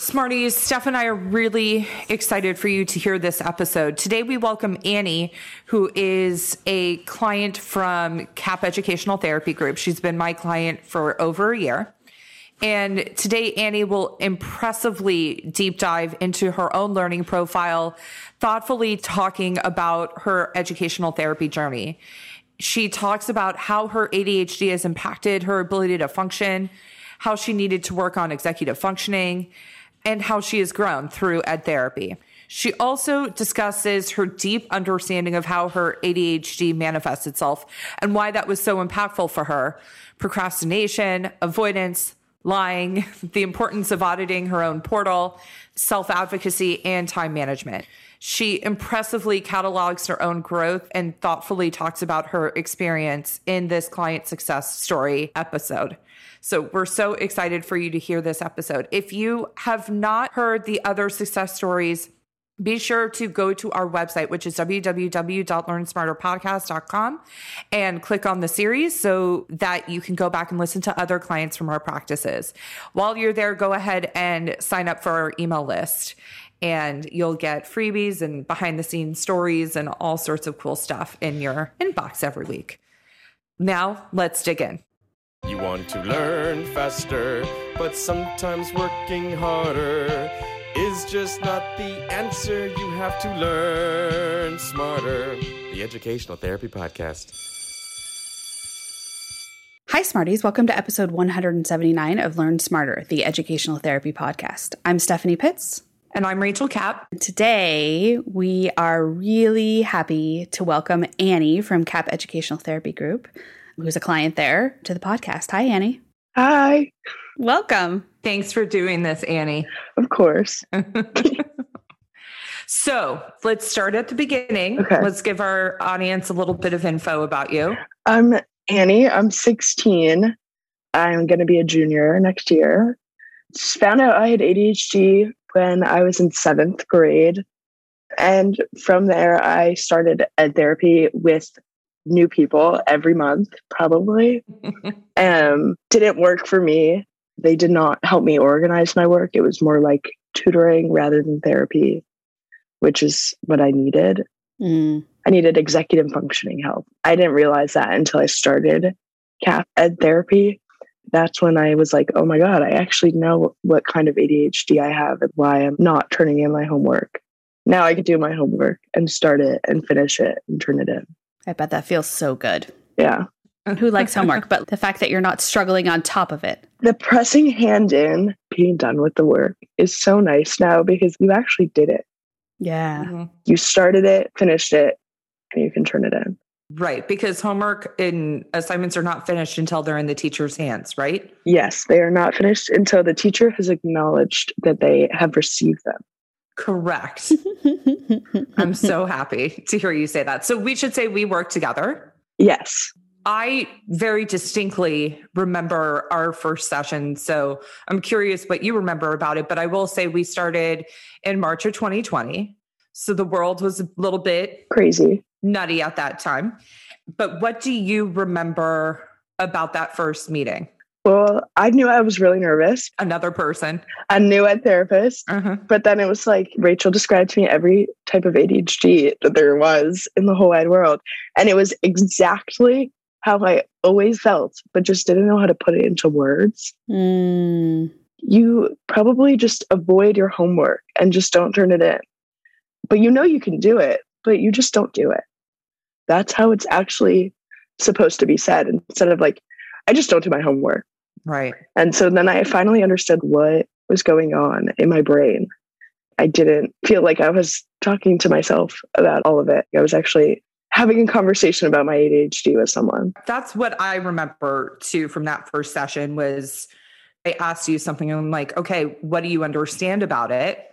Smarties, Steph and I are really excited for you to hear this episode. Today we welcome Annie, who is a client from Kapp Educational Therapy Group. She's been my client for over a year. And today Annie will impressively deep dive into her own learning profile, thoughtfully talking about her educational therapy journey. She talks about how her ADHD has impacted her ability to function, how she needed to work on executive functioning, and how she has grown through ed therapy. She also discusses her deep understanding of how her ADHD manifests itself and why that was so impactful for her. Procrastination, avoidance, lying, the importance of auditing her own portal, self advocacy, and time management. She impressively catalogs her own growth and thoughtfully talks about her experience in this client success story episode. So we're so excited for you to hear this episode. If you have not heard the other success stories, be sure to go to our website, which is www.learnsmarterpodcast.com and click on the series so that you can go back and listen to other clients from our practices. While you're there, go ahead and sign up for our email list and you'll get freebies and behind the scenes stories and all sorts of cool stuff in your inbox every week. Now, let's dig in. You want to learn faster, but sometimes working harder is just not the answer. You have to learn smarter. The Educational Therapy Podcast. Hi, Smarties. Welcome to episode 179 of Learn Smarter, the Educational Therapy Podcast. I'm Stephanie Pitts. And I'm Rachel Kapp. Today, we are really happy to welcome Annie from Kapp Educational Therapy Group who's a client there, to the podcast. Hi, Annie. Hi. Welcome. Thanks for doing this, Annie. Of course. so let's start at the beginning. Okay. Let's give our audience a little bit of info about you. I'm Annie. I'm 16. I'm going to be a junior next year. Just found out I had ADHD when I was in seventh grade. And from there, I started ed therapy with new people every month, probably. um, didn't work for me. They did not help me organize my work. It was more like tutoring rather than therapy, which is what I needed. Mm. I needed executive functioning help. I didn't realize that until I started Kapp Ed therapy. That's when I was like, oh my God, I actually know what kind of ADHD I have and why I'm not turning in my homework. Now I can do my homework and start it and finish it and turn it in. I bet that feels so good. Yeah. Who likes homework? But the fact that you're not struggling on top of it. The pressing hand in, being done with the work is so nice now because you actually did it. Yeah. Mm-hmm. You started it, finished it, and you can turn it in. Right. Because homework and assignments are not finished until they're in the teacher's hands, right? Yes. They are not finished until the teacher has acknowledged that they have received them. Correct. I'm so happy to hear you say that. So we should say we work together. Yes. I very distinctly remember our first session. So I'm curious what you remember about it. But I will say we started in March of 2020. So the world was a little bit crazy, nutty at that time. But what do you remember about that first meeting? Well, I knew I was really nervous. Another person. A new ed therapist. Uh-huh. But then it was like Rachel described to me every type of ADHD that there was in the whole wide world. And it was exactly how I always felt, but just didn't know how to put it into words. Mm. You probably just avoid your homework and just don't turn it in. But you know you can do it, but you just don't do it. That's how it's actually supposed to be said instead of like, I just don't do my homework. Right. And so then I finally understood what was going on in my brain. I didn't feel like I was talking to myself about all of it. I was actually having a conversation about my ADHD with someone. That's what I remember too from that first session was I asked you something and I'm like, okay, what do you understand about it?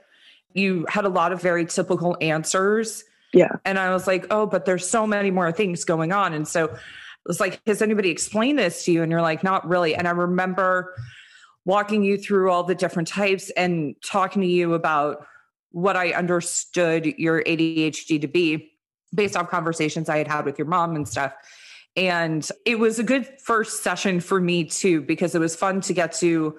You had a lot of very typical answers. Yeah. And I was like, oh, but there's so many more things going on. And so was like, has anybody explained this to you? And you're like, not really. And I remember walking you through all the different types and talking to you about what I understood your ADHD to be based off conversations I had had with your mom and stuff. And it was a good first session for me too, because it was fun to get to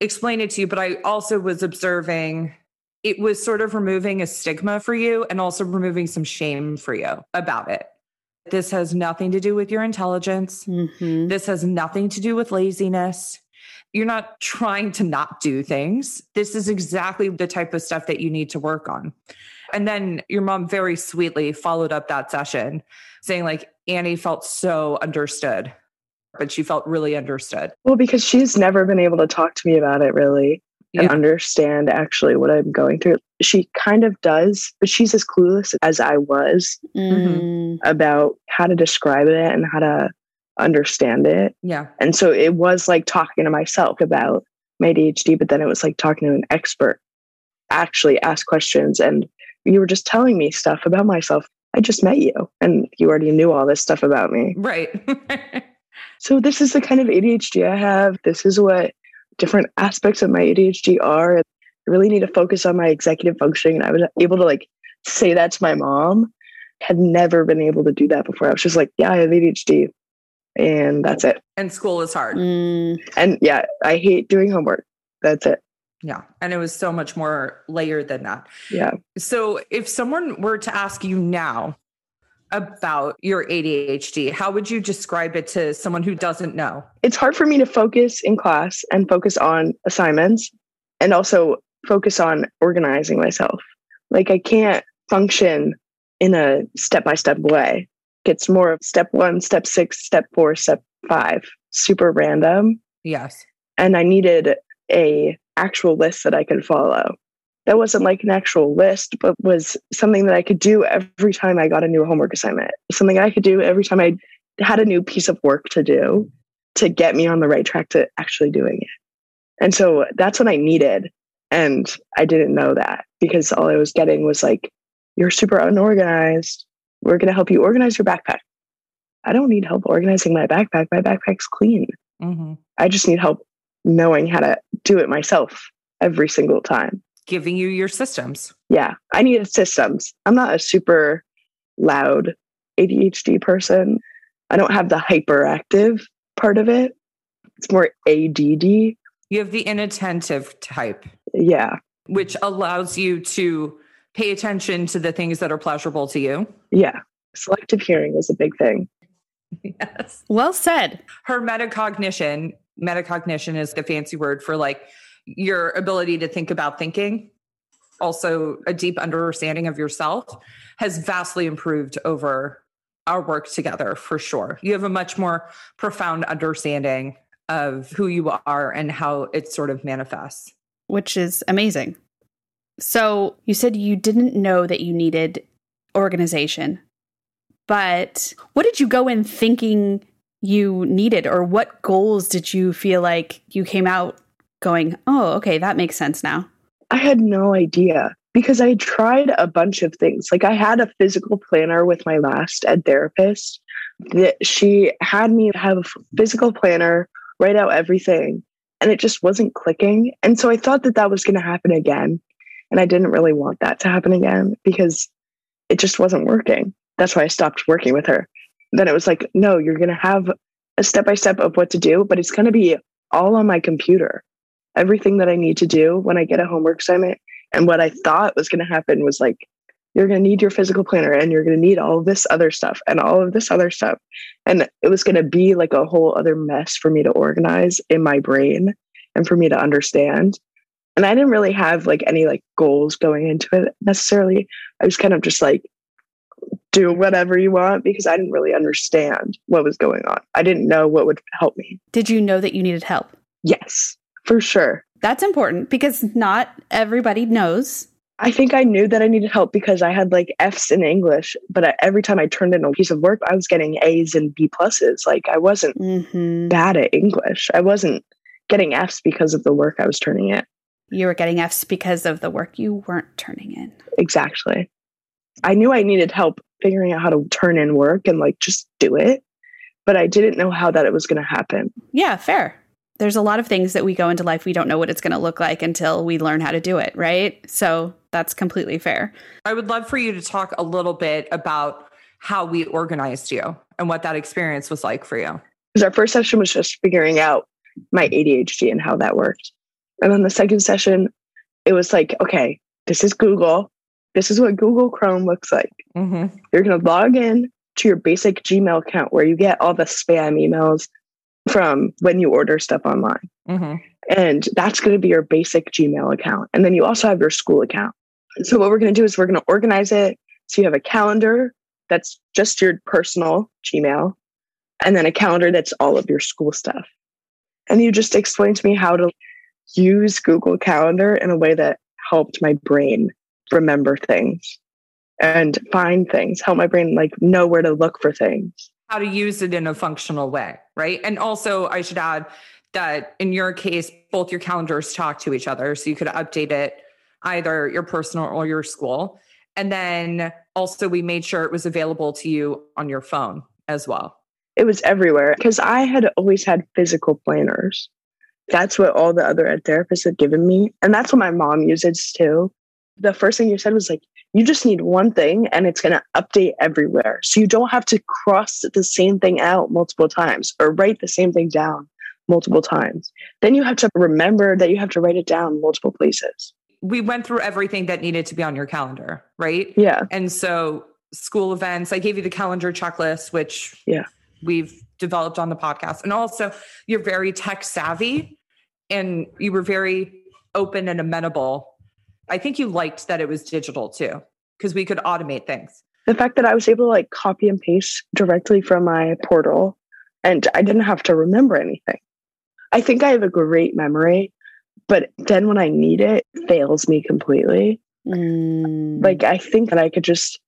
explain it to you, but I also was observing it was sort of removing a stigma for you and also removing some shame for you about it. This has nothing to do with your intelligence. Mm-hmm. This has nothing to do with laziness. You're not trying to not do things. This is exactly the type of stuff that you need to work on. And then your mom very sweetly followed up that session saying, like, Annie felt so understood, but she felt really understood. Well, because she's never been able to talk to me about it really and Yeah. understand actually what I'm going through. She kind of does, but she's as clueless as I was Mm. about how to describe it and how to understand it. Yeah. And so it was like talking to myself about my ADHD, but then it was like talking to an expert, actually ask questions. And you were just telling me stuff about myself. I just met you and you already knew all this stuff about me. Right. So this is the kind of ADHD I have. This is what different aspects of my ADHD are. I really need to focus on my executive functioning. And I was able to like say that to my mom. Had never been able to do that before. I was just like, yeah, I have ADHD. And that's it. and school is hard. Mm. And yeah, I hate doing homework. That's it. Yeah. And it was so much more layered than that. Yeah. So if someone were to ask you now about your ADHD, how would you describe it to someone who doesn't know? It's hard for me to focus in class and focus on assignments and also focus on organizing myself. Like I can't function in a step by step way. It's more of step one, step six, step four, step five, super random. Yes. And I needed a actual list that I could follow. That wasn't like an actual list, but was something that I could do every time I got a new homework assignment. Something I could do every time I had a new piece of work to do to get me on the right track to actually doing it. And so that's what I needed. And I didn't know that because all I was getting was like, you're super unorganized. We're going to help you organize your backpack. I don't need help organizing my backpack. My backpack's clean. hmm I just need help knowing how to do it myself every single time. Giving you your systems. Yeah, I needed systems. I'm not a super loud ADHD person. I don't have the hyperactive part of it. It's more ADD. You have the inattentive type, Yeah, which allows you to pay attention to the things that are pleasurable to you. yeah. Selective hearing is a big thing. Yes. Well said. Her metacognition, metacognition is the fancy word for like your ability to think about thinking, also a deep understanding of yourself, has vastly improved over our work together for sure. You have a much more profound understanding of who you are and how it sort of manifests. which is amazing. So you said you didn't know that you needed organization, but what did you go in thinking you needed, or what goals did you feel like you came out going, oh, okay, that makes sense now? I had no idea because I tried a bunch of things. Like I had a physical planner with my last ed therapist that she had me have a physical planner, write out everything, and it just wasn't clicking. And so I thought that that was going to happen again. And I didn't really want that to happen again because it just wasn't working. That's why I stopped working with her. Then it was like, no, you're going to have a step by step of what to do, but it's going to be all on my computer. Everything that I need to do when I get a homework assignment. And what I thought was going to happen was like, you're going to need your physical planner and you're going to need all this other stuff and all of this other stuff. And it was going to be like a whole other mess for me to organize in my brain and for me to understand. And I didn't really have like any like goals going into it necessarily. I was kind of just like, do whatever you want because I didn't really understand what was going on. I didn't know what would help me. Did you know that you needed help? Yes, for sure. That's important because not everybody knows. I think I knew that I needed help because I had like F's in English, but every time I turned in a piece of work, I was getting A's and B pluses. Like I wasn't hmm bad at English. I wasn't getting F's because of the work I was turning in. You were getting F's because of the work you weren't turning in. Exactly. I knew I needed help figuring out how to turn in work and like just do it, but I didn't know how that it was going to happen. Yeah, fair. There's a lot of things that we go into life, we don't know what it's going to look like until we learn how to do it, right? So that's completely fair. I would love for you to talk a little bit about how we organized you and what that experience was like for you. Because our first session was just figuring out my ADHD and how that worked. And then the second session, it was like, okay, this is Google. This is what Google Chrome looks like. Mm-hmm. You're going to log in to your basic Gmail account where you get all the spam emails from when you order stuff online. Mm-hmm. And that's going to be your basic Gmail account. And then you also have your school account. So, what we're going to do is we're going to organize it so you have a calendar that's just your personal Gmail, and then a calendar that's all of your school stuff. And you just explained to me how to use Google Calendar in a way that helped my brain remember things and find things, help my brain like know where to look for things. How to use it in a functional way, right? And also, I should add that in your case, both your calendars talk to each other. So you could update it either your personal or your school. And then also, we made sure it was available to you on your phone as well. It was everywhere because I had always had physical planners. That's what all the other ed therapists had given me. And that's what my mom uses too. The first thing you said was like, you just need one thing and it's going to update everywhere. So you don't have to cross the same thing out multiple times or write the same thing down multiple times. Then you have to remember that you have to write it down multiple places. We went through everything that needed to be on your calendar, right? Yeah. And so school events, I gave you the calendar checklist, which Yeah. we've developed on the podcast. And also you're very tech savvy and you were very open and amenable. I think you liked that it was digital too, because we could automate things. The fact that I was able to like copy and paste directly from my portal and I didn't have to remember anything. I think I have a great memory, but then when I need it, it fails me completely. Mm. Like I think that I could just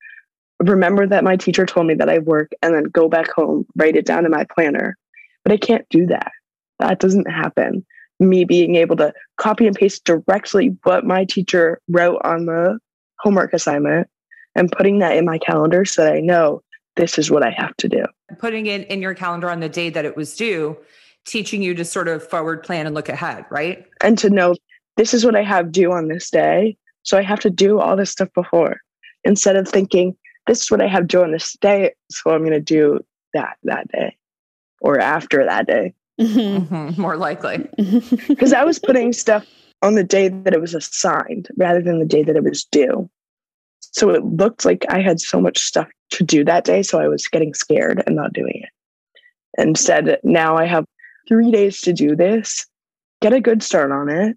remember that my teacher told me that I work and then go back home, write it down in my planner. But I can't do that. That doesn't happen. Me being able to copy and paste directly what my teacher wrote on the homework assignment and putting that in my calendar so that I know this is what I have to do. Putting it in your calendar on the day that it was due, teaching you to sort of forward plan and look ahead, right? And to know this is what I have due on this day. So I have to do all this stuff before instead of thinking this is what I have due on this day. So I'm going to do that that day or after that day. Mhm. Mhm, More likely. because I was putting stuff on the day that it was assigned rather than the day that it was due. So it looked like I had so much stuff to do that day. So I was getting scared and not doing it. Instead, now I have three days to do this, get a good start on it.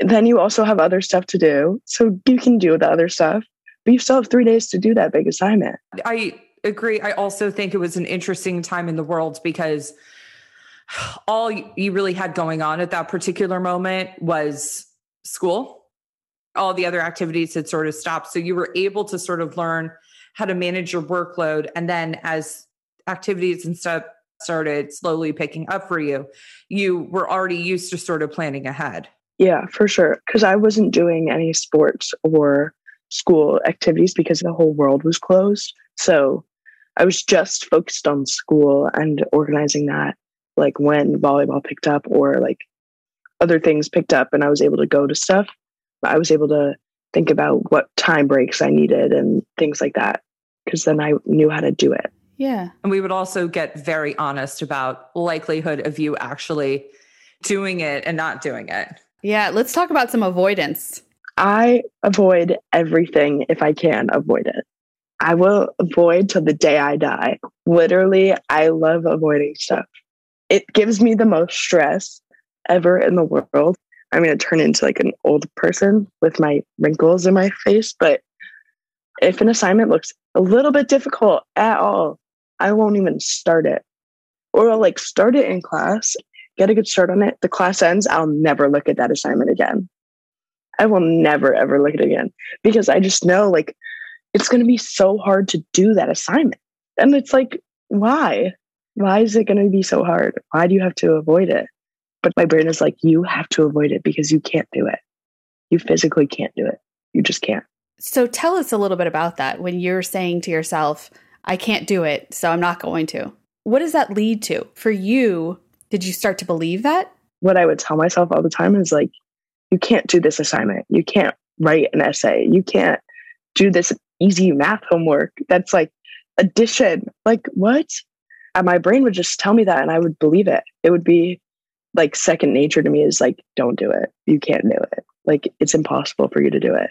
Then you also have other stuff to do. So you can do the other stuff, but you still have three days to do that big assignment. I agree. I also think it was an interesting time in the world because all you really had going on at that particular moment was school. All the other activities had sort of stopped. So you were able to sort of learn how to manage your workload. And then as activities and stuff started slowly picking up for you, you were already used to sort of planning ahead. Yeah, for sure. Because I wasn't doing any sports or school activities because the whole world was closed. So I was just focused on school and organizing that, like when volleyball picked up or like other things picked up and I was able to go to stuff. I was able to think about what time breaks I needed and things like that because then I knew how to do it. yeah. And we would also get very honest about likelihood of you actually doing it and not doing it. Yeah. Let's talk about some avoidance. I avoid everything if I can avoid it. I will avoid till the day I die. Literally, I love avoiding stuff. It gives me the most stress ever in the world. I'm going to turn into like an old person with my wrinkles in my face. But if an assignment looks a little bit difficult at all, I won't even start it. Or I'll like start it in class, get a good start on it. The class ends, I'll never look at that assignment again. I will never ever look at it again because I just know like it's going to be so hard to do that assignment. And it's like, why? Why is it going to be so hard? Why do you have to avoid it? But my brain is like, you have to avoid it because you can't do it. You physically can't do it. You just can't. So tell us a little bit about that when you're saying to yourself, I can't do it, so I'm not going to. What does that lead to? For you, did you start to believe that? What I would tell myself all the time is like, you can't do this assignment. You can't write an essay. You can't do this easy math homework. That's like addition. Like, what? And my brain would just tell me that and I would believe it. It would be like second nature to me is like, don't do it. You can't do it. Like it's impossible for you to do it.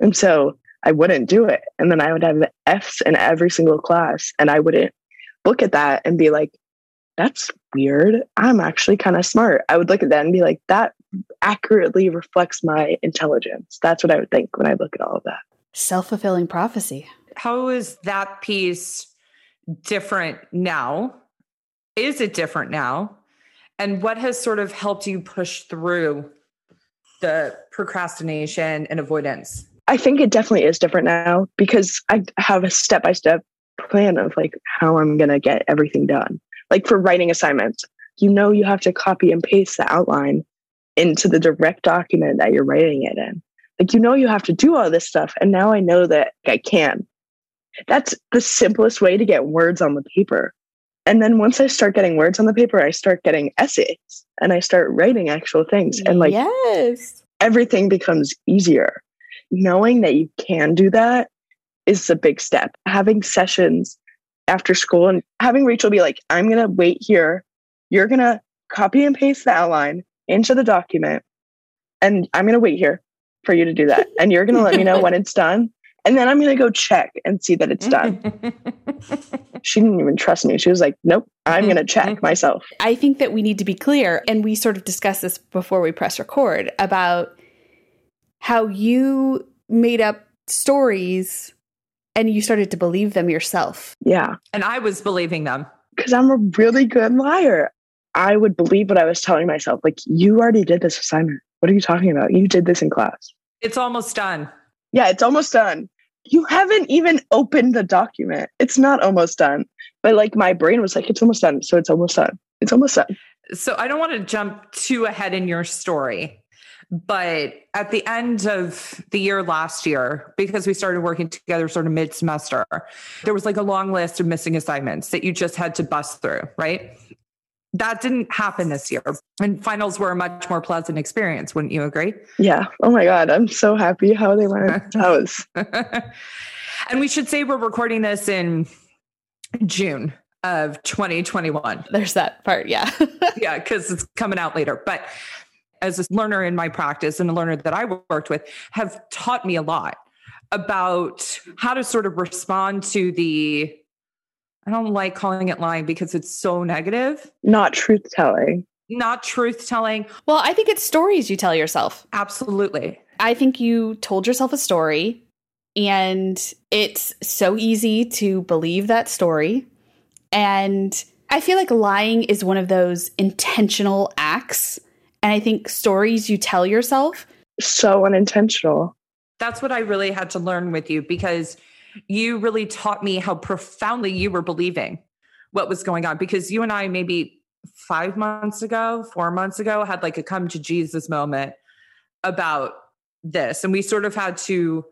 And so I wouldn't do it. And then I would have F's in every single class. And I wouldn't look at that and be like, that's weird. I'm actually kind of smart. I would look at that and be like, that accurately reflects my intelligence. That's what I would think when I look at all of that. Self fulfilling prophecy. How is that piece different now? Is it different now? And what has sort of helped you push through the procrastination and avoidance? I think it definitely is different now because I have a step by step plan of like how I'm going to get everything done. Like for writing assignments, you know, you have to copy and paste the outline into the direct document that you're writing it in. Like, you know, you have to do all this stuff. And now I know that I can. That's the simplest way to get words on the paper. And then once I start getting words on the paper, I start getting essays and I start writing actual things. And like, yes, everything becomes easier. Knowing that you can do that is a big step. Having sessions after school and having Rachel be like, I'm going to wait here. You're going to copy and paste the outline into the document. And I'm going to wait here for you to do that. And you're going to let me know when it's done. And then I'm going to go check and see that it's done. she didn't even trust me. She was like, nope, I'm mm-hmm. going to check mm-hmm. myself. I think that we need to be clear, and we sort of discussed this before we press record about how you made up stories and you started to believe them yourself. Yeah. And I was believing them. Because I'm a really good liar. I would believe what I was telling myself. Like, you already did this assignment. What are you talking about? You did this in class. It's almost done. Yeah, it's almost done you haven't even opened the document. It's not almost done. But like my brain was like, it's almost done. So it's almost done. It's almost done. So I don't want to jump too ahead in your story. But at the end of the year last year, because we started working together sort of mid semester, there was like a long list of missing assignments that you just had to bust through, right? That didn't happen this year. And finals were a much more pleasant experience, wouldn't you agree? Yeah. Oh my God. I'm so happy how they went. That was. and we should say we're recording this in June of 2021. There's that part. Yeah. yeah. Cause it's coming out later. But as a learner in my practice and a learner that I worked with have taught me a lot about how to sort of respond to the I don't like calling it lying because it's so negative. Not truth telling. Not truth telling. Well, I think it's stories you tell yourself. Absolutely. I think you told yourself a story and it's so easy to believe that story. And I feel like lying is one of those intentional acts. And I think stories you tell yourself. So unintentional. That's what I really had to learn with you because you really taught me how profoundly you were believing what was going on because you and I maybe five months ago, four months ago, had like a come to Jesus moment about this. And we sort of had to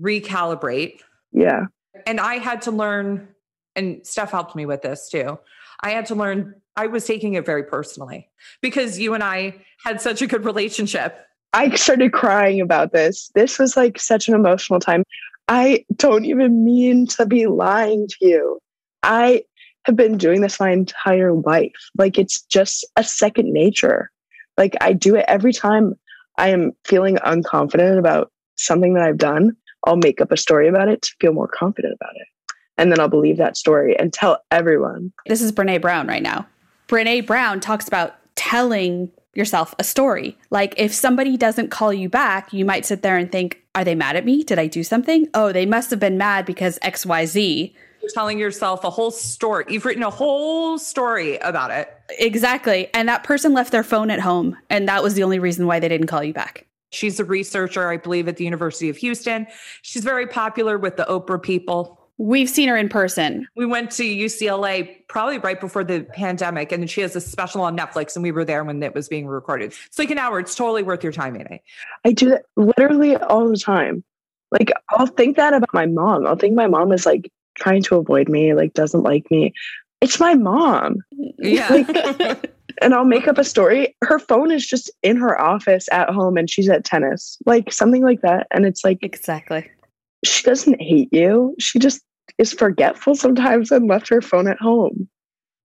recalibrate. Yeah. And I had to learn, and Steph helped me with this too. I had to learn, I was taking it very personally because you and I had such a good relationship. I started crying about this. This was like such an emotional time. I don't even mean to be lying to you. I have been doing this my entire life. Like it's just a second nature. Like I do it every time I am feeling unconfident about something that I've done. I'll make up a story about it to feel more confident about it. And then I'll believe that story and tell everyone. This is Brene Brown right now. Brene Brown talks about telling yourself a story. Like if somebody doesn't call you back, you might sit there and think, are they mad at me? Did I do something? Oh, they must have been mad because XYZ. You're telling yourself a whole story. You've written a whole story about it. Exactly. And that person left their phone at home. And that was the only reason why they didn't call you back. She's a researcher, I believe, at the University of Houston. She's very popular with the Oprah people. We've seen her in person. We went to UCLA probably right before the pandemic, and she has a special on Netflix, and we were there when it was being recorded. It's like an hour. It's totally worth your time, Amy. I do that literally all the time. Like I'll think that about my mom. I'll think my mom is like trying to avoid me, like doesn't like me. It's my mom. Yeah. Like, and I'll make up a story. Her phone is just in her office at home and she's at tennis, like something like that. And it's like, exactly. She doesn't hate you. She just is forgetful sometimes and left her phone at home.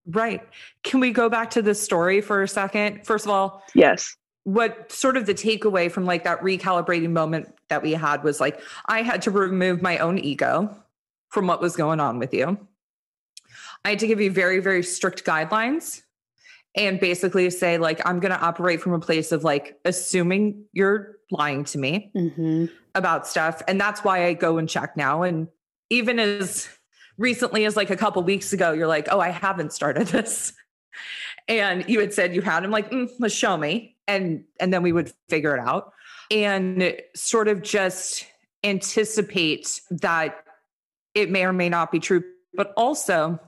Right. Can we go back to the story for a second? First of all, Yes. what sort of the takeaway from like that recalibrating moment that we had was like I had to remove my own ego from what was going on with you. I had to give you very, very strict guidelines and basically say, like, I'm going to operate from a place of like assuming you're lying to me Mm-hmm. about stuff. And that's why I go and check now. And even as recently as like a couple weeks ago, you're like, oh, I haven't started this. And you had said you had. I'm like, mm, let's show me. And and then we would figure it out. And sort of just anticipate that it may or may not be true, but also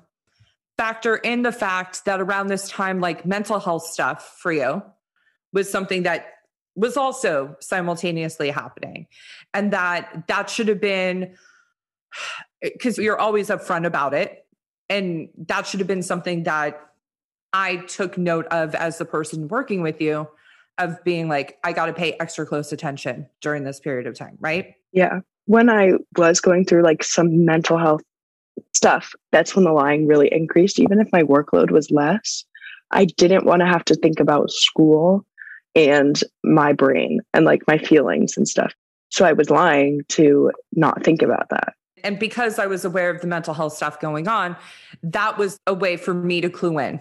factor in the fact that around this time, like mental health stuff for you was something that was also simultaneously happening. And that that should have been because you're always upfront about it. And that should have been something that i took note of as the person working with you of being like i got to pay extra close attention during this period of time right? Yeah. When I was going through like some mental health stuff, that's when the lying really increased. Even if my workload was less, I didn't want to have to think about school and my brain and like my feelings and stuff. So I was lying to not think about that. and because i was aware of the mental health stuff going on that was a way for me to clue in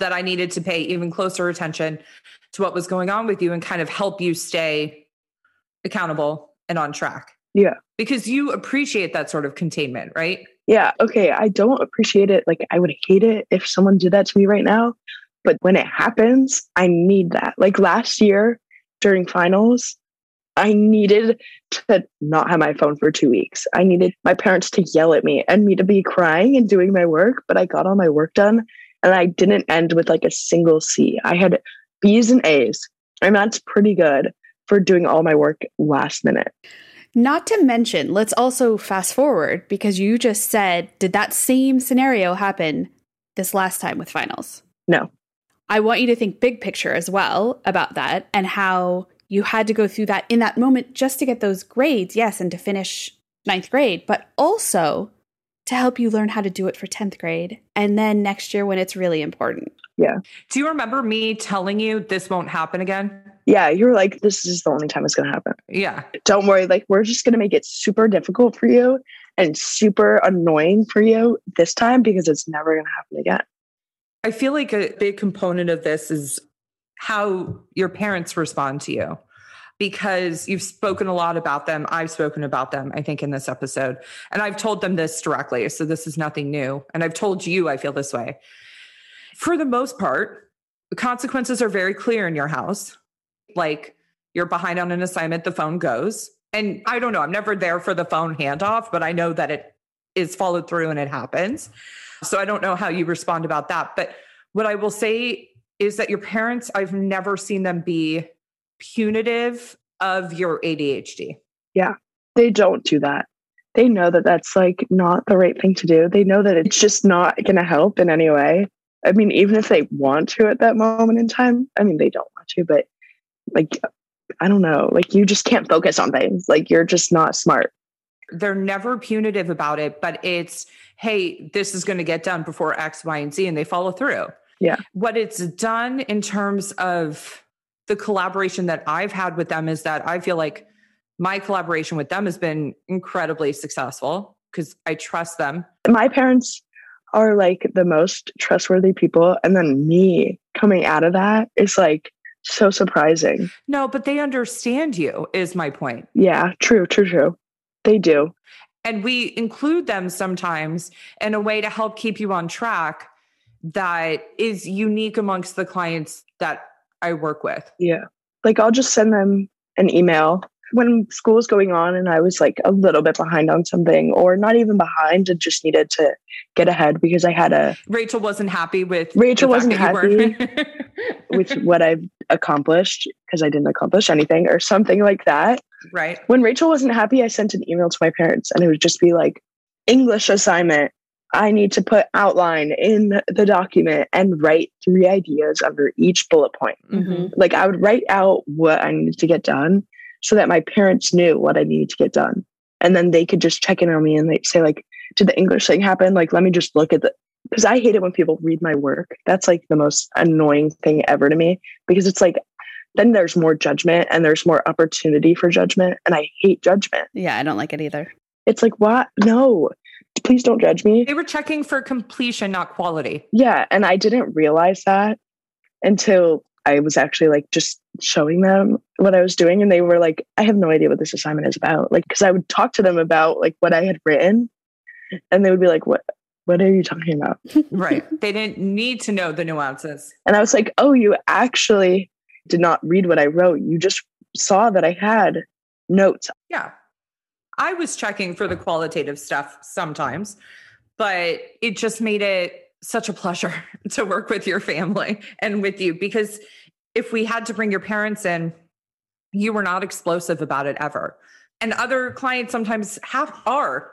that i needed to pay even closer attention to what was going on with you and kind of help you stay accountable and on track Yeah. because you appreciate that sort of containment right Yeah. Okay. I don't appreciate it. Like, I would hate it if someone did that to me right now. But when it happens, I need that. Like last year during finals, I needed to not have my phone for two weeks. I needed my parents to yell at me and me to be crying and doing my work. But I got all my work done and I didn't end with like a single C. I had B's and A's. And that's pretty good for doing all my work last minute. Not to mention, let's also fast forward because you just said, did that same scenario happen this last time with finals? No. I want you to think big picture as well about that and how you had to go through that in that moment just to get those grades, yes, and to finish ninth grade, but also to help you learn how to do it for 10th grade and then next year when it's really important. Yeah. Do you remember me telling you this won't happen again Yeah. You're like, this is the only time it's going to happen. yeah don't worry like we're just going to make it super difficult for you and super annoying for you this time because it's never going to happen again I feel like a big component of this is how your parents respond to you because you've spoken a lot about them. I've spoken about them, I think, in this episode. And I've told them this directly. So this is nothing new. And I've told you I feel this way. For the most part, the consequences are very clear in your house. Like you're behind on an assignment, the phone goes. And I don't know, I'm never there for the phone handoff, but I know that it is followed through and it happens. So I don't know how you respond about that. But what I will say is that your parents, I've never seen them be punitive of your ADHD. Yeah, they don't do that they know that that's like not the right thing to do they know that it's just not going to help in any way i mean even if they want to at that moment in time i mean they don't want to but like i don't know like you just can't focus on things like you're just not smart They're never punitive about it, but it's, hey, this is going to get done before X, Y, and Z, and they follow through. Yeah. What it's done in terms of the collaboration that I've had with them is that I feel like my collaboration with them has been incredibly successful because I trust them. my parents are like the most trustworthy people and then me coming out of that is like so surprising No, but they understand you, is my point. yeah true true true they do And we include them sometimes in a way to help keep you on track that is unique amongst the clients that I work with. yeah like i'll just send them an email when school was going on and i was like a little bit behind on something or not even behind and just needed to get ahead because i had a Rachel wasn't happy with Rachel wasn't happy with what i've accomplished because i didn't accomplish anything or something like that right. when Rachel wasn't happy, I sent an email to my parents and it would just be like, English assignment. I need to put outline in the document and write three ideas under each bullet point. Mhm. Like I would write out what I needed to get done so that my parents knew what I needed to get done. And then they could just check in on me and they say, like, did the English thing happen? Like, let me just look at the because I hate it when people read my work. That's like the most annoying thing ever to me because it's like then there's more judgment and there's more opportunity for judgment. And I hate judgment. Yeah, I don't like it either. It's like, what? No, please don't judge me. They were checking for completion, not quality. Yeah. And I didn't realize that until I was actually like just showing them what I was doing. And they were like, I have no idea what this assignment is about. Like, cause I would talk to them about like what I had written and they would be like, what? What are you talking about? right. They didn't need to know the nuances. And I was like, oh, you actually did not read what I wrote. You just saw that I had notes. Yeah. I was checking for the qualitative stuff sometimes, but it just made it such a pleasure to work with your family and with you because if we had to bring your parents in, you were not explosive about it ever. And other clients sometimes have are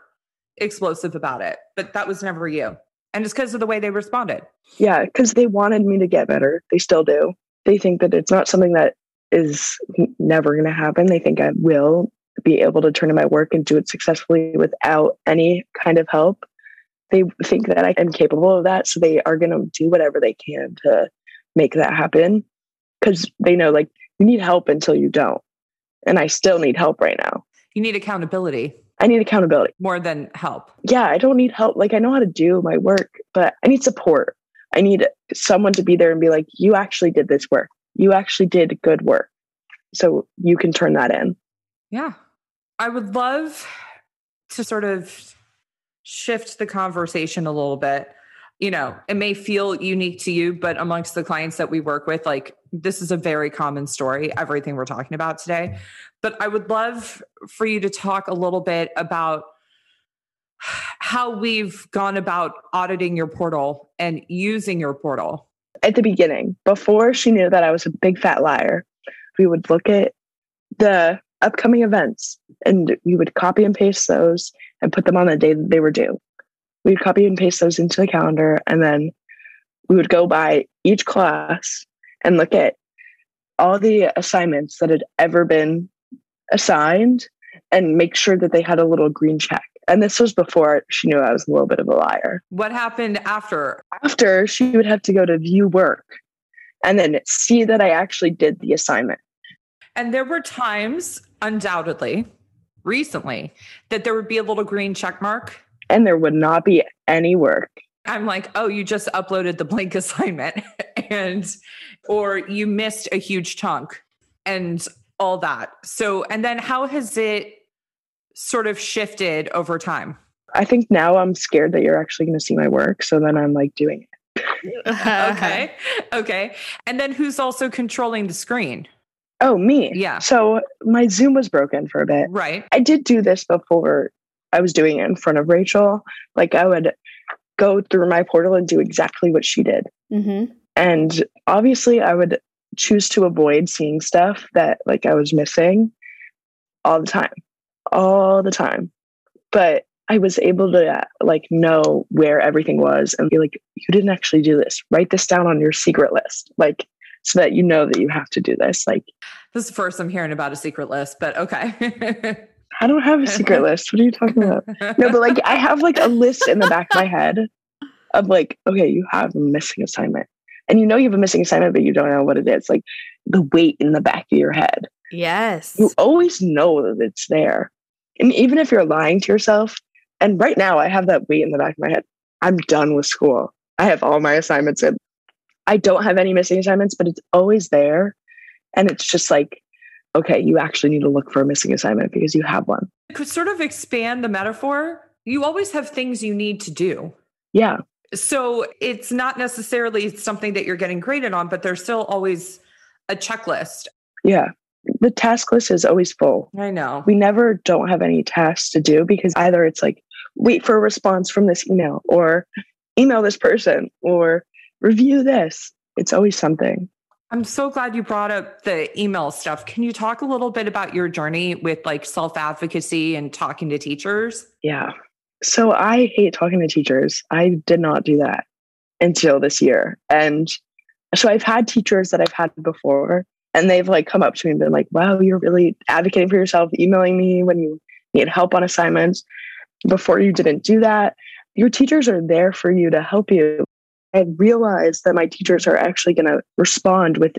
explosive about it, but that was never you. And it's because of the way they responded. Yeah, because they wanted me to get better. They still do. They think that it's not something that is never going to happen. They think I will be able to turn in my work and do it successfully without any kind of help. They think that I am capable of that. So they are going to do whatever they can to make that happen because they know like you need help until you don't. And I still need help right now. You need accountability. I need accountability more than help. Yeah, I don't need help. Like I know how to do my work, but I need support. I need someone to be there and be like, you actually did this work. You actually did good work. So you can turn that in. Yeah. I would love to sort of shift the conversation a little bit. You know, it may feel unique to you, but amongst the clients that we work with, like this is a very common story, everything we're talking about today. But I would love for you to talk a little bit about how we've gone about auditing your portal and using your portal. At the beginning, before she knew that I was a big fat liar, we would look at the upcoming events and we would copy and paste those and put them on the day that they were due. We'd copy and paste those into the calendar and then we would go by each class and look at all the assignments that had ever been assigned and make sure that they had a little green check. And this was before she knew I was a little bit of a liar. What happened after? After she would have to go to view work and then see that I actually did the assignment. And there were times, undoubtedly, recently, that there would be a little green check mark. And there would not be any work. I'm like, oh, you just uploaded the blank assignment and or you missed a huge chunk and all that. So, and then how has it sort of shifted over time? I think now I'm scared that you're actually going to see my work. So then I'm like doing it. okay. Okay. And then who's also controlling the screen? Oh, me. Yeah. So my Zoom was broken for a bit. Right. I did do this before I was doing it in front of Rachel. Like I would go through my portal and do exactly what she did. Mm-hmm. And obviously, I would choose to avoid seeing stuff that like I was missing all the time, all the time. But I was able to like know where everything was and be like, you didn't actually do this. Write this down on your secret list. Like, so that you know that you have to do this. Like, this is the first I'm hearing about a secret list, but okay. I don't have a secret list. What are you talking about? No, but like, I have like a list in the back of my head of like, okay, you have a missing assignment and you know you have a missing assignment, but you don't know what it is. Like the weight in the back of your head. Yes. You always know that it's there. And even if you're lying to yourself, and right now I have that weight in the back of my head. I'm done with school. I have all my assignments in. I don't have any missing assignments, but it's always there. And it's just like, okay, you actually need to look for a missing assignment because you have one. Could sort of expand the metaphor. You always have things you need to do. Yeah. So it's not necessarily something that you're getting graded on, but there's still always a checklist. Yeah. The task list is always full. I know. We never don't have any tasks to do because either it's like, wait for a response from this email or email this person or review this. It's always something. I'm so glad you brought up the email stuff. Can you talk a little bit about your journey with like self advocacy and talking to teachers? Yeah. So I hate talking to teachers. I did not do that until this year. And so I've had teachers that I've had before and they've like come up to me and been like, wow, you're really advocating for yourself, emailing me when you need help on assignments. Before you didn't do that. your teachers are there for you to help you. I realized that my teachers are actually going to respond with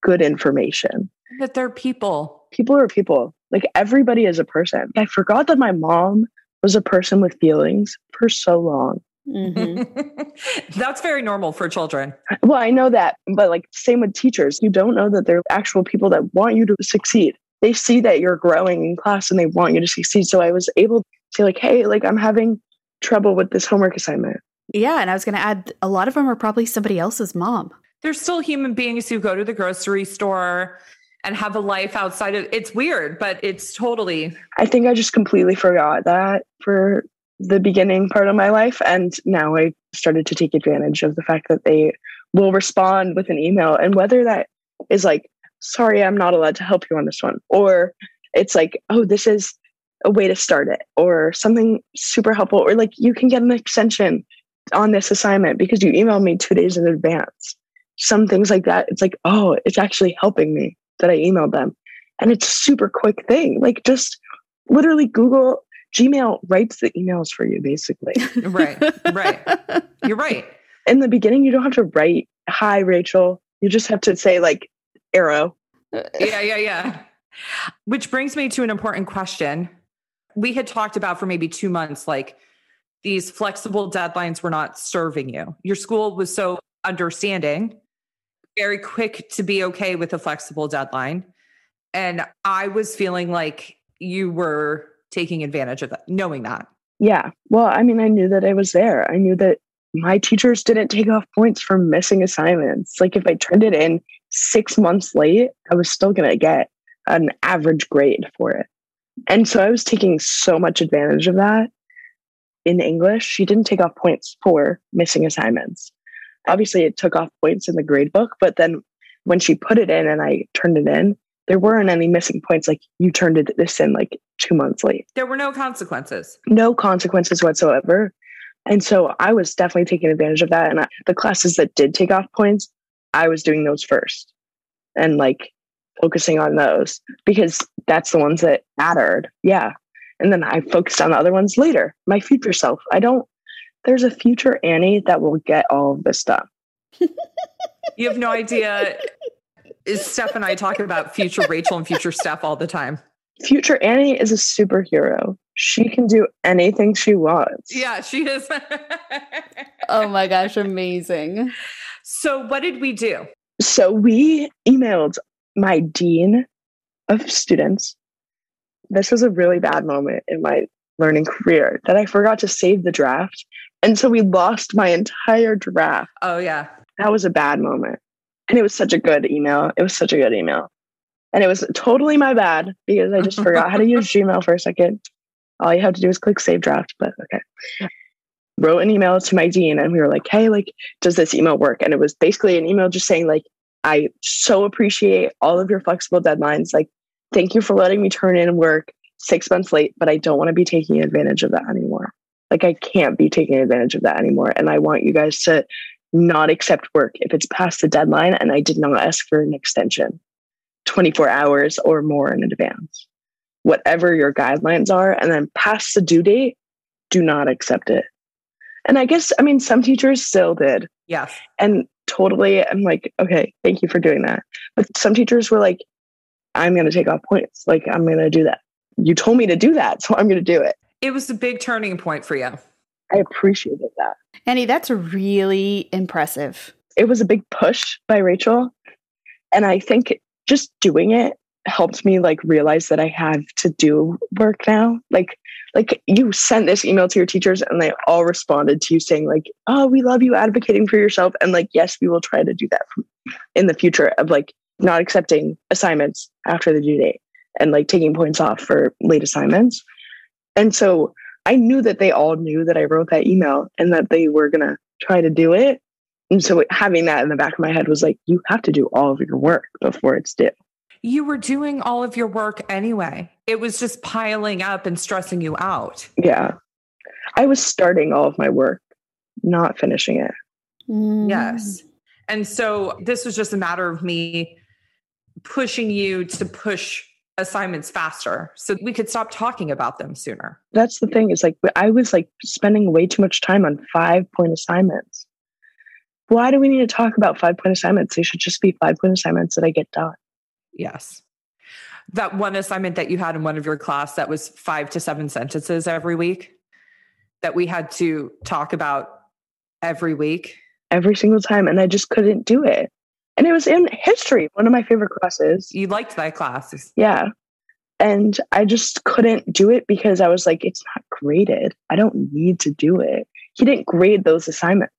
good information. That they're people. People are people. Like everybody is a person. I forgot that my mom was a person with feelings for so long. Mm-hmm. That's very normal for children. Well, I know that, but like same with teachers. You don't know that they're actual people that want you to succeed. They see that you're growing in class and they want you to succeed. So I was able to say like, "Hey, like I'm having trouble with this homework assignment." Yeah, and I was going to add a lot of them are probably somebody else's mom. They're still human beings who go to the grocery store and have a life outside of it's weird, but it's totally I think I just completely forgot that for the beginning part of my life. And now I started to take advantage of the fact that they will respond with an email. And whether that is like, sorry, I'm not allowed to help you on this one, or it's like, oh, this is a way to start it, or something super helpful, or like you can get an extension on this assignment because you emailed me two days in advance. Some things like that. It's like, oh, it's actually helping me that I emailed them. And it's a super quick thing. Like just literally Google Gmail writes the emails for you, basically. right, right. You're right. In the beginning, you don't have to write, Hi, Rachel. You just have to say, like, arrow. Yeah, yeah, yeah. Which brings me to an important question. We had talked about for maybe two months, like these flexible deadlines were not serving you. Your school was so understanding, very quick to be okay with a flexible deadline. And I was feeling like you were taking advantage of that, knowing that. Yeah. Well, I mean, I knew that I was there. I knew that my teachers didn't take off points for missing assignments. Like if I turned it in six months late, I was still going to get an average grade for it. And so I was taking so much advantage of that. In English, she didn't take off points for missing assignments. Obviously, it took off points in the grade book, but then when she put it in and I turned it in, there weren't any missing points like you turned it, this in like two months late. There were no consequences. No consequences whatsoever. And so I was definitely taking advantage of that. And I, the classes that did take off points, I was doing those first and like focusing on those because that's the ones that mattered. Yeah. And then I focused on the other ones later, my future self. I don't, there's a future Annie that will get all of this done. you have no idea Steph and I talk about future Rachel and future Steph all the time. Future Annie is a superhero. She can do anything she wants. Yeah, she is. oh my gosh, amazing. So, what did we do? So, we emailed my dean of students. This was a really bad moment in my learning career that I forgot to save the draft. And so we lost my entire draft. Oh, yeah. That was a bad moment. And it was such a good email. It was such a good email. And it was totally my bad because I just forgot how to use Gmail for a second. All you have to do is click save draft, but okay. Wrote an email to my dean and we were like, hey, like, does this email work? And it was basically an email just saying, like, I so appreciate all of your flexible deadlines. Like, thank you for letting me turn in work six months late, but I don't want to be taking advantage of that anymore. Like, I can't be taking advantage of that anymore. And I want you guys to not accept work if it's past the deadline and I did not ask for an extension 24 hours or more in advance. Whatever your guidelines are, and then past the due date, do not accept it. And I guess, I mean, some teachers still did. Yes. And totally, I'm like, okay, thank you for doing that. But some teachers were like, I'm going to take off points. Like, I'm going to do that. You told me to do that, so I'm going to do it. It was a big turning point for you. I appreciated that. Annie, that's really impressive. It was a big push by Rachel. And I think just doing it helped me like realize that I have to do work now. Like, like you sent this email to your teachers and they all responded to you saying like, "Oh, we love you advocating for yourself." And like, yes, we will try to do that in the future of like not accepting assignments after the due date and like taking points off for late assignments. And so I knew that they all knew that I wrote that email and that they were going to try to do it. And so having that in the back of my head was like, you have to do all of your work before it's due. You were doing all of your work anyway. It was just piling up and stressing you out. Yeah. I was starting all of my work, not finishing it. Mm. Yes. And so this was just a matter of me pushing you to push assignments faster so we could stop talking about them sooner. That's the thing. Is like I was like spending way too much time on five point assignments. Why do we need to talk about five point assignments? They should just be five point assignments that I get done. Yes. That one assignment that you had in one of your class that was five to seven sentences every week that we had to talk about every week. Every single time. And I just couldn't do it. And it was in history, one of my favorite classes. You liked that class. Yeah. And I just couldn't do it because I was like, it's not graded. I don't need to do it. He didn't grade those assignments.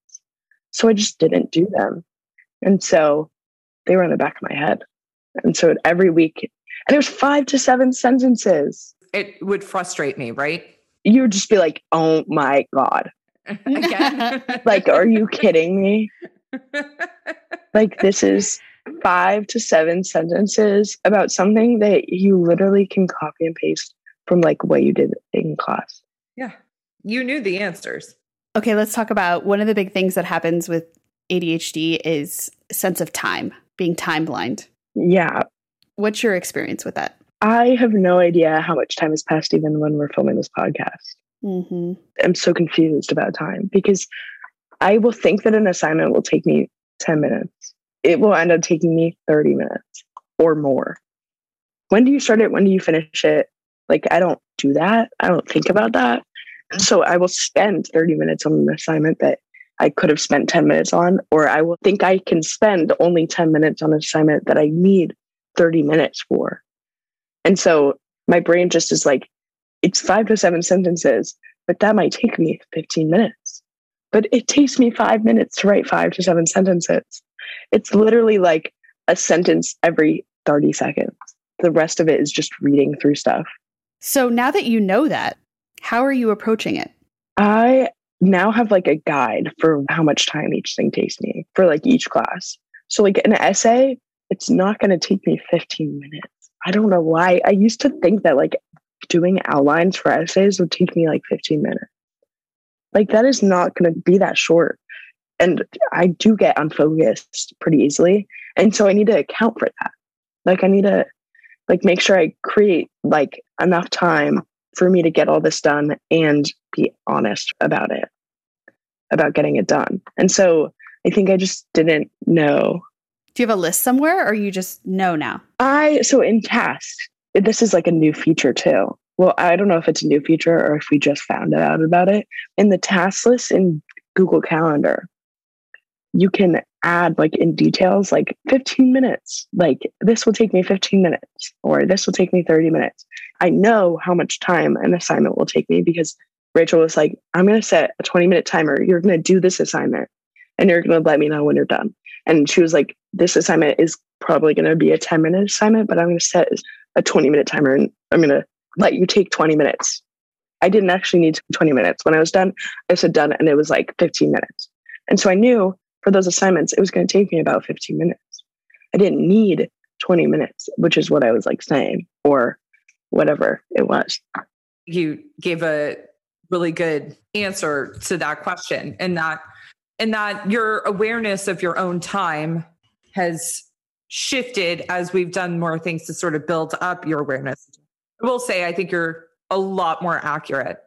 So I just didn't do them. And so they were in the back of my head. And so every week, and it was five to seven sentences. It would frustrate me, right? You would just be like, oh my God. Again. Like, are you kidding me? Like, this is five to seven sentences about something that you literally can copy and paste from like what you did in class. yeah. You knew the answers. Okay, let's talk about one of the big things that happens with ADHD is sense of time, being time blind. Yeah. What's your experience with that? I have no idea how much time has passed even when we're filming this podcast. Mm-hmm. I'm so confused about time because I will think that an assignment will take me 10 minutes. It will end up taking me 30 minutes or more. When do you start it? When do you finish it? Like, I don't do that. I don't think about that. So I will spend 30 minutes on an assignment that I could have spent 10 minutes on, or I will think I can spend only 10 minutes on an assignment that I need 30 minutes for. And so my brain just is like, it's five to seven sentences, but that might take me 15 minutes. But it takes me five minutes to write five to seven sentences. It's literally like a sentence every 30 seconds. The rest of it is just reading through stuff. So now that you know that, how are you approaching it? I now have like a guide for how much time each thing takes me for like each class. So, like an essay, it's not going to take me 15 minutes. I don't know why. I used to think that like doing outlines for essays would take me like 15 minutes. Like, that is not going to be that short. And I do get unfocused pretty easily. And so I need to account for that. Like, I need to like make sure I create like enough time for me to get all this done and be honest about it, about getting it done. And so I think I just didn't know. Do you have a list somewhere or you just know now? I, so in tasks, this is like a new feature too. Well, I don't know if it's a new feature or if we just found out about it. In the task list in Google Calendar, you can add like in details, like 15 minutes. Like this will take me 15 minutes, or this will take me 30 minutes. I know how much time an assignment will take me because Rachel was like, I'm going to set a 20 minute timer. You're going to do this assignment and you're going to let me know when you're done. And she was like, This assignment is probably going to be a 10 minute assignment, but I'm going to set a 20 minute timer and I'm going to let you take 20 minutes. I didn't actually need 20 minutes. When I was done, I said done and it was like 15 minutes. And so I knew for those assignments, it was going to take me about 15 minutes. I didn't need 20 minutes, which is what I was like saying, or whatever it was. You gave a really good answer to that question and that and that your awareness of your own time has shifted as we've done more things to sort of build up your awareness. I will say I think you're a lot more accurate.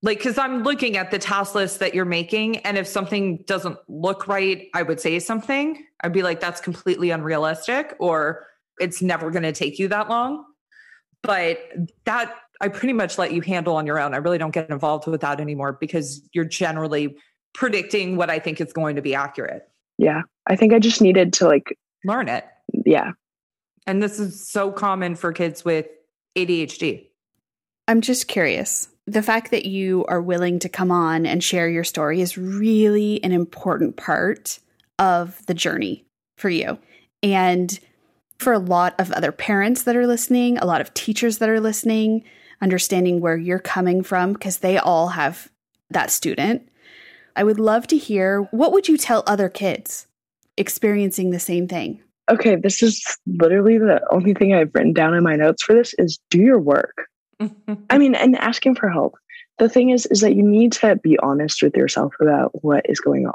Like because i'm looking at the task list that you're making and if something doesn't look right i would say something. I'd be like that's completely unrealistic or it's never going to take you that long. But that i pretty much let you handle on your own. I really don't get involved with that anymore because you're generally predicting what i think is going to be accurate. Yeah. I think I just needed to like, learn it. Yeah. and this is so common for kids with adhd I'm just curious. The fact that you are willing to come on and share your story is really an important part of the journey for you. And for a lot of other parents that are listening, a lot of teachers that are listening, understanding where you're coming from because they all have that student. I would love to hear what would you tell other kids experiencing the same thing? Okay. This is literally the only thing I've written down in my notes for this is do your work. I mean, and asking for help. The thing is, is that you need to be honest with yourself about what is going on.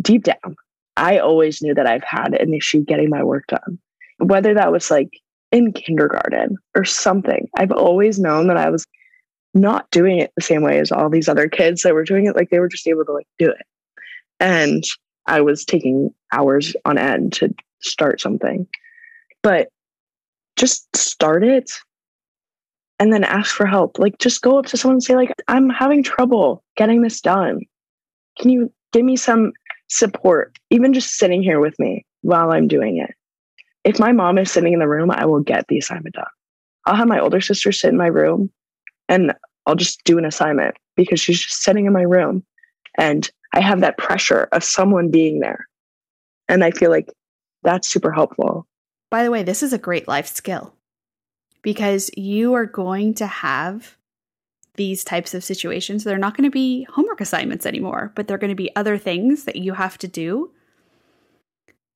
Deep down, I always knew that I've had an issue getting my work done. Whether that was like in kindergarten or something. I've always known that I was not doing it the same way as all these other kids that were doing it. Like they were just able to like do it. And I was taking hours on end to start something. But just start it and then ask for help. Like just go up to someone and say, like, I'm having trouble getting this done. Can you give me some support? Even just sitting here with me while I'm doing it. If my mom is sitting in the room, I will get the assignment done. I'll have my older sister sit in my room and I'll just do an assignment because she's just sitting in my room and I have that pressure of someone being there. And I feel like that's super helpful. By the way, this is a great life skill because you are going to have these types of situations. They're not going to be homework assignments anymore, but they're going to be other things that you have to do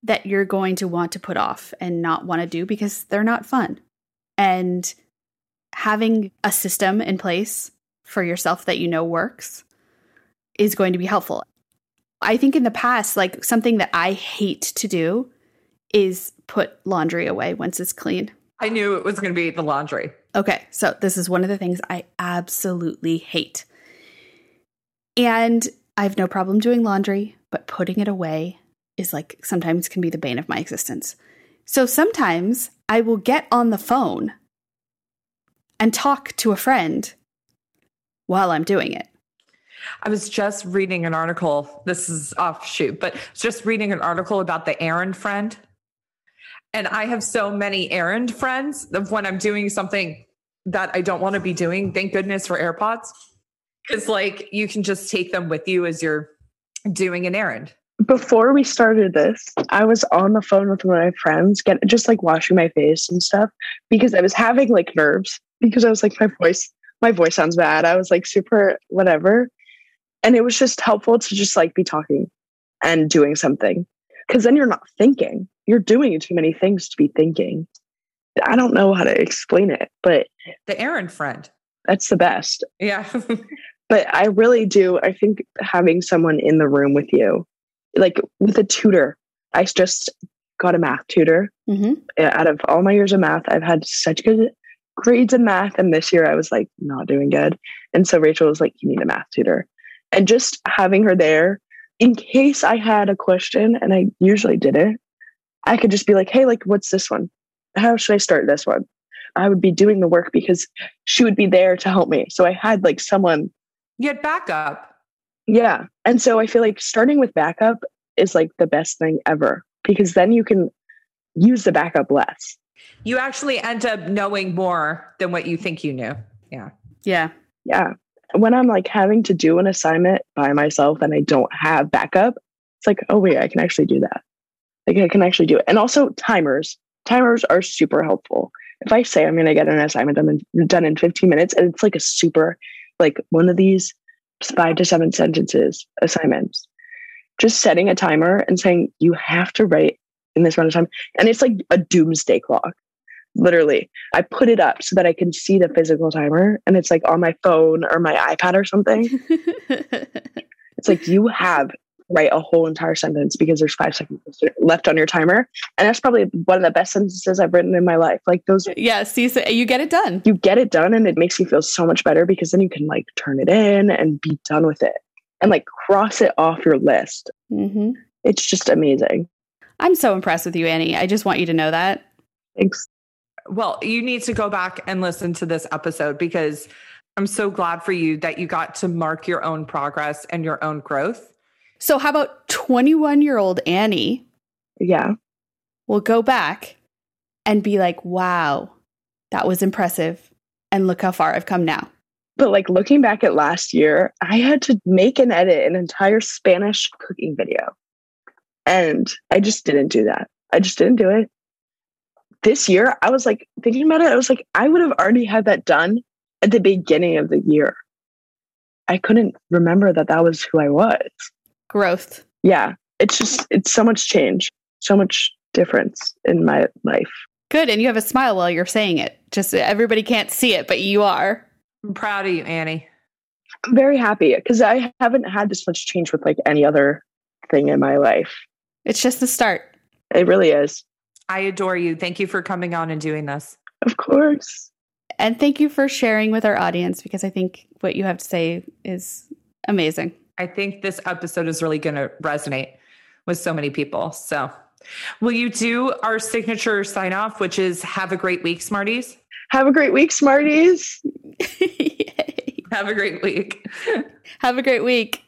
that you're going to want to put off and not want to do because they're not fun. And having a system in place for yourself that you know works is going to be helpful. I think in the past, like something that I hate to do is put laundry away once it's clean. I knew it was going to be the laundry. Okay, so this is one of the things I absolutely hate. And I have no problem doing laundry, but putting it away is like sometimes can be the bane of my existence. So sometimes I will get on the phone and talk to a friend while I'm doing it. I was just reading an article. This is offshoot, but just reading an article about the errand friend. And I have so many errand friends of when I'm doing something that I don't want to be doing. Thank goodness for AirPods. Because like you can just take them with you as you're doing an errand. Before we started this, I was on the phone with one of my friends, get just like washing my face and stuff because I was having like nerves because I was like, my voice, my voice sounds bad. I was like super whatever. And it was just helpful to just like be talking and doing something. Cause then you're not thinking. You're doing too many things to be thinking. I don't know how to explain it, but the errand friend. That's the best. Yeah. but I really do. I think having someone in the room with you, like with a tutor, I just got a math tutor. Mm-hmm. Out of all my years of math, I've had such good grades in math. And this year I was like not doing good. And so Rachel was like, you need a math tutor. And just having her there in case I had a question and I usually didn't, I could just be like, hey, like, what's this one? How should I start this one? I would be doing the work because she would be there to help me. So I had like someone. You had backup. Yeah. And so I feel like starting with backup is like the best thing ever because then you can use the backup less you actually end up knowing more than what you think you knew. Yeah. Yeah. Yeah. When I'm like having to do an assignment by myself and I don't have backup, it's like, oh, wait, I can actually do that. Like I can actually do it. And also timers. Timers are super helpful. If I say I'm going to get an assignment done in, done in 15 minutes and it's like a super, like one of these five to seven sentences assignments, just setting a timer and saying you have to write in this amount of time. And it's like a doomsday clock. Literally, I put it up so that I can see the physical timer and it's like on my phone or my iPad or something. it's like you have write a whole entire sentence because there's five seconds left on your timer. And that's probably one of the best sentences I've written in my life. Like those. Yeah. See, so you get it done. You get it done and it makes you feel so much better because then you can like turn it in and be done with it and like cross it off your list. Mm-hmm. It's just amazing. I'm so impressed with you, Annie. I just want you to know that. Thanks. Well, you need to go back and listen to this episode because I'm so glad for you that you got to mark your own progress and your own growth. So, how about 21 year old Annie? Yeah. Will go back and be like, wow, that was impressive. And look how far I've come now. But like looking back at last year, I had to make and edit an entire Spanish cooking video. And I just didn't do that. I just didn't do it. This year, I was like thinking about it. I was like, I would have already had that done at the beginning of the year. I couldn't remember that that was who I was. Growth. Yeah. It's just, it's so much change, so much difference in my life. Good. And you have a smile while you're saying it. Just everybody can't see it, but you are. I'm proud of you, Annie. I'm very happy because I haven't had this much change with like any other thing in my life. It's just the start. It really is. I adore you. Thank you for coming on and doing this. Of course. And thank you for sharing with our audience because I think what you have to say is amazing. I think this episode is really going to resonate with so many people. So, will you do our signature sign off, which is have a great week, Smarties? Have a great week, Smarties. Have a great week. Have a great week.